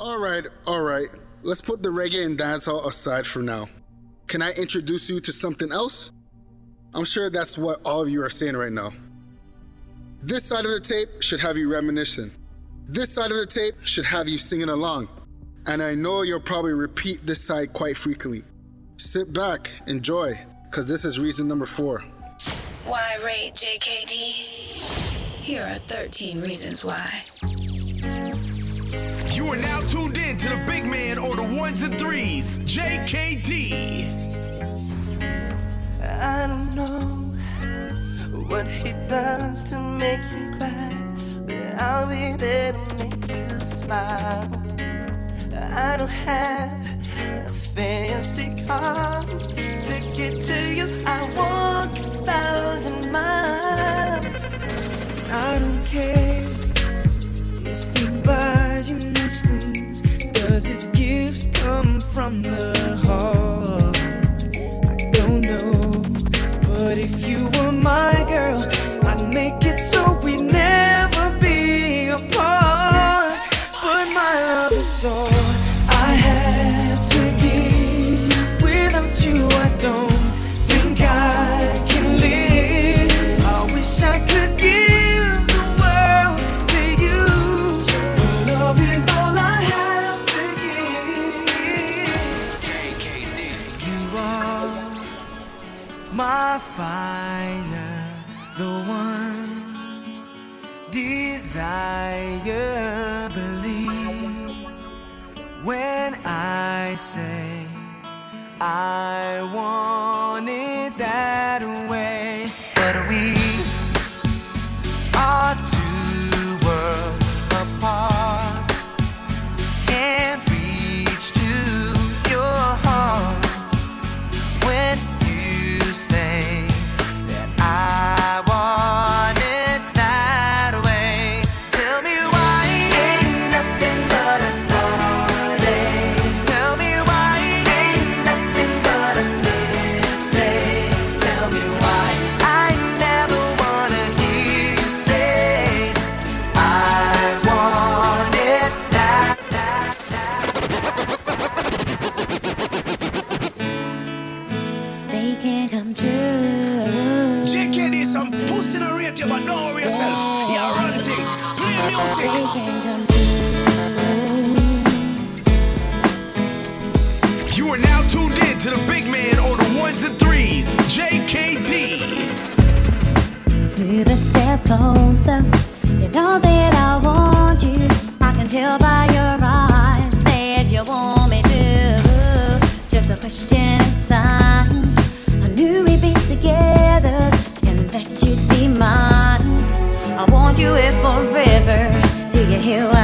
Alright, alright. Let's put the reggae and dancehall aside for now. Can I introduce you to something else? I'm sure that's what all of you are saying right now. This side of the tape should have you reminiscing. This side of the tape should have you singing along. And I know you'll probably repeat this side quite frequently. Sit back, enjoy, because this is reason number four. Why rate JKD? Here are 13 reasons why. Are now tuned in to the big man on the ones and threes, JKD. I don't know what he does to make you cry, but I'll be there to make you smile. I don't have a fancy car Does his gifts come from the say I on and threes, JKD. Move a step closer. You know that I want you. I can tell by your eyes that you want me to. Just a question of time. I knew we'd be together and that you'd be mine. I want you here forever. Do you hear what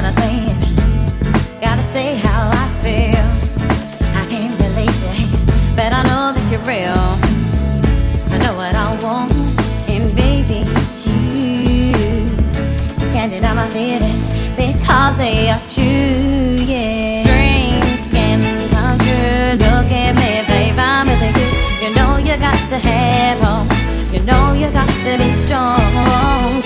they are true, yeah. Dreams can come true. Look at me, babe, I'm with you. You know you got to have hope. You know you got to be strong.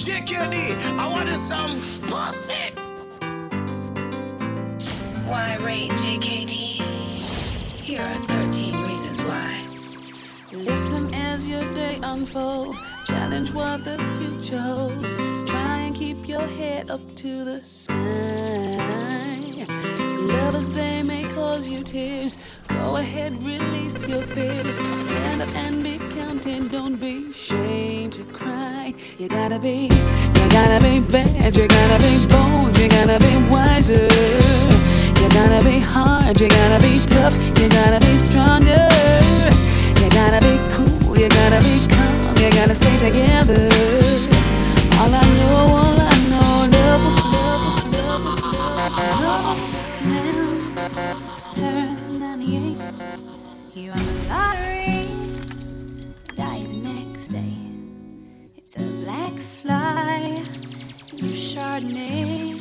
JKD, I wanted some pussy. Why rate JKD? Here are 13 reasons why. Listen as your day unfolds, challenge what the future holds. Try and keep your head up to the sky. Lovers, they may cause you tears. Go ahead, release your fears. Stand up and be mountain. Don't be ashamed to cry. You gotta be, you gotta be bad. You gotta be bold. You gotta be wiser. You gotta be hard. You gotta be tough. You gotta be stronger. You gotta be cool. You gotta be calm. You gotta stay together. All I know, all I know, love is love is love is love is love is. Turn 98. You are Chardonnay.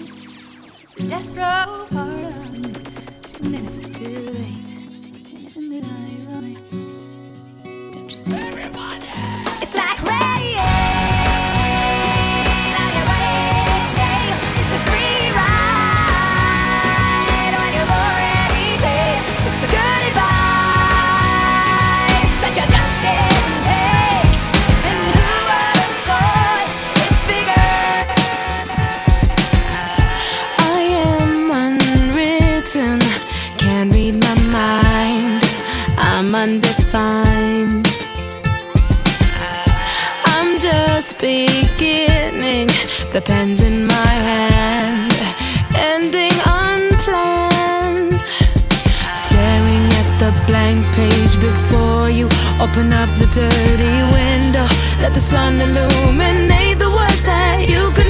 Death row pardon. Two minutes too late. Isn't it ironic? Open up the dirty window, let the sun illuminate the words that you could.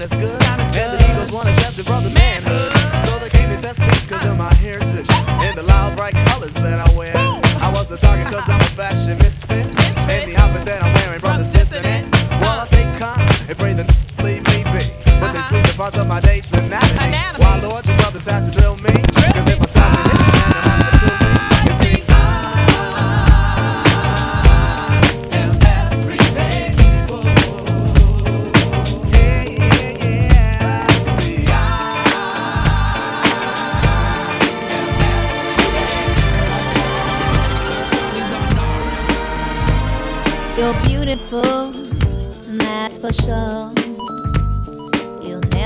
that's good.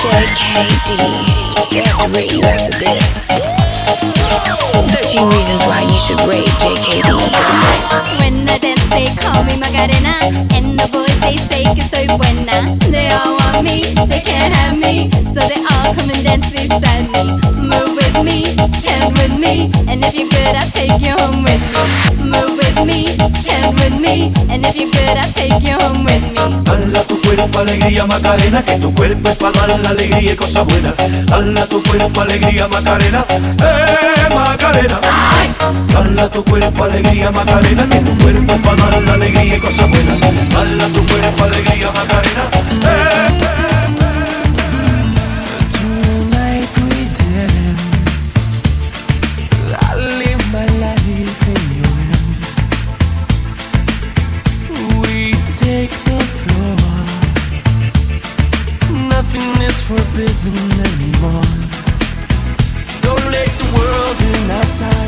JKD. Get to rate you after this. 13 reasons why you should rate JKD. When I dance, they call me Macarena. And the boys, they say que soy buena. They all want me, they can't have me. So they all come and dance beside me. Move with me, chant with me. And if you're good, I'll take you home with me. Move with me, jam with me, and if you could, I'd take you home with me. Dala tu cuerpo alegría Macarena, que tu cuerpo es para dar la alegría y cosas buenas. Dala tu cuerpo alegría Macarena, eh Macarena. Dala tu cuerpo alegría Macarena, que tu cuerpo es para dar la alegría y cosas buenas. Dala tu cuerpo alegría Macarena, eh forbidden anymore. Don't let the world in outside.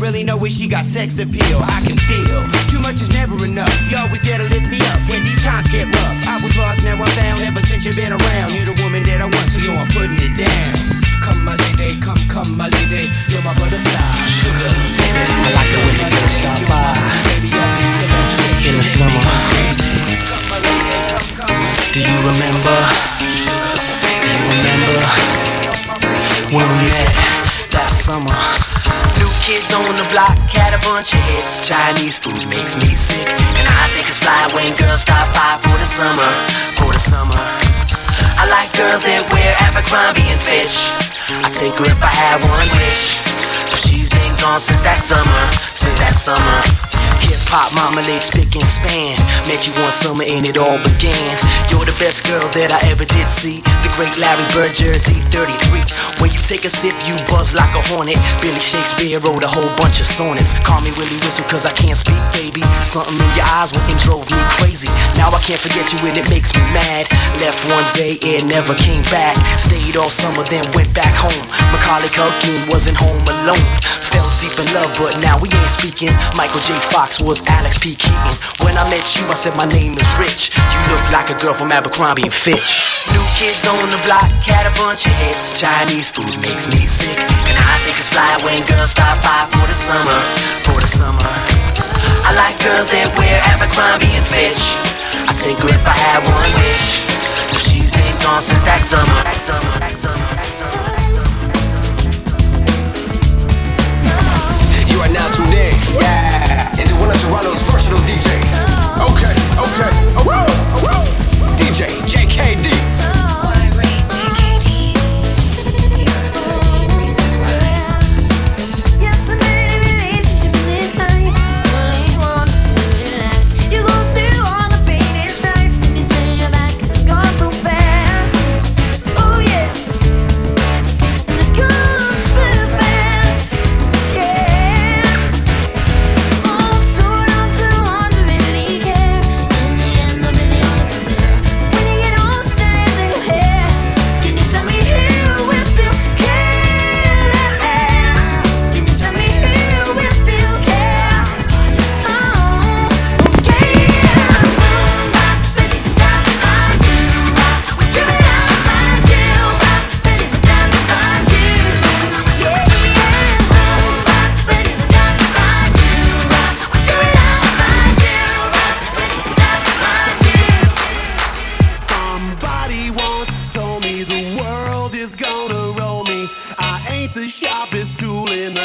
Really know where she got sex appeal. I can feel too much is never enough. You always there to lift me up when these times get rough. I was lost, now I'm found. Ever since you've been around, you're the woman that I want, so yo, I'm putting it down. Come, my lady, come, come, my lady, you're my butterfly, sugar, baby. I like it when the girls stop by in the summer. Do you remember? Do you remember when we met that summer? Kids on the block had a bunch of hits. Chinese food makes me sick, and I think it's fly when girls stop by for the summer, for the summer. I like girls that wear Abercrombie and Fitch. I take her if I had one wish, but she's been gone since that summer, since that summer. Hip hop, marmalade, spick and span. Met you one summer and it all began. You're the best girl that I ever did see. The great Larry Bird, Jersey 33. When you take a sip, you buzz like a hornet. Billy Shakespeare wrote a whole bunch of sonnets. Call me Willie Whistle, cause I can't speak, baby. Something in your eyes went and drove me crazy. Now I can't forget you and it makes me mad. Left one day, it never came back. Stayed all summer, then went back home. Macaulay Culkin wasn't home alone. Fell deep in love, but now we ain't speaking. Michael J. Fox was Alex P. Keaton. When I met you, I said my name is Rich. You look like a girl from Abercrombie and Fitch. New kids on the block had a bunch of hits. Chinese food makes me sick, and I think it's fly when girls stop by for the summer, for the summer. I like girls that wear Abercrombie and Fitch. I her if I had one wish, but she's been gone since that summer. That summer, that summer, that summer. You are now tuned in. Yeah. One of Toronto's versatile DJs. Okay, okay, oh, woo, oh, woo. DJ JKD.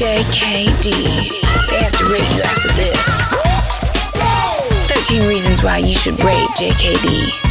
JKD. They have to rate you after this. 13 reasons why you should rate JKD.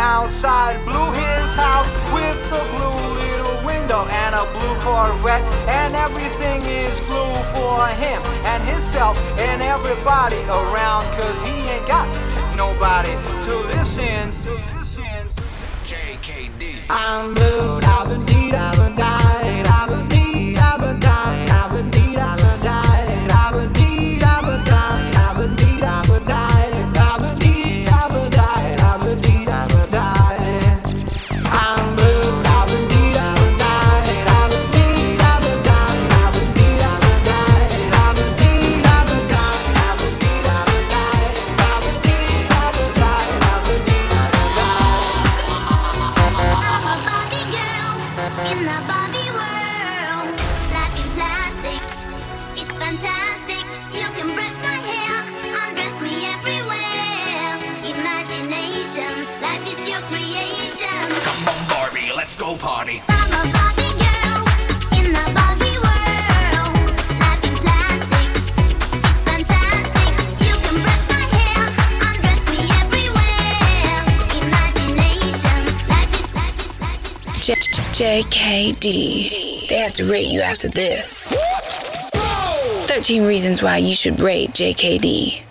outside, blew his house with the blue little window and a blue Corvette. And everything is blue for him and himself and everybody around, cause he ain't got nobody to listen to. JKD. I'm blue, I've been deed, I've been died, I've been JKD. They have to rate you after this. 13 reasons why you should rate JKD.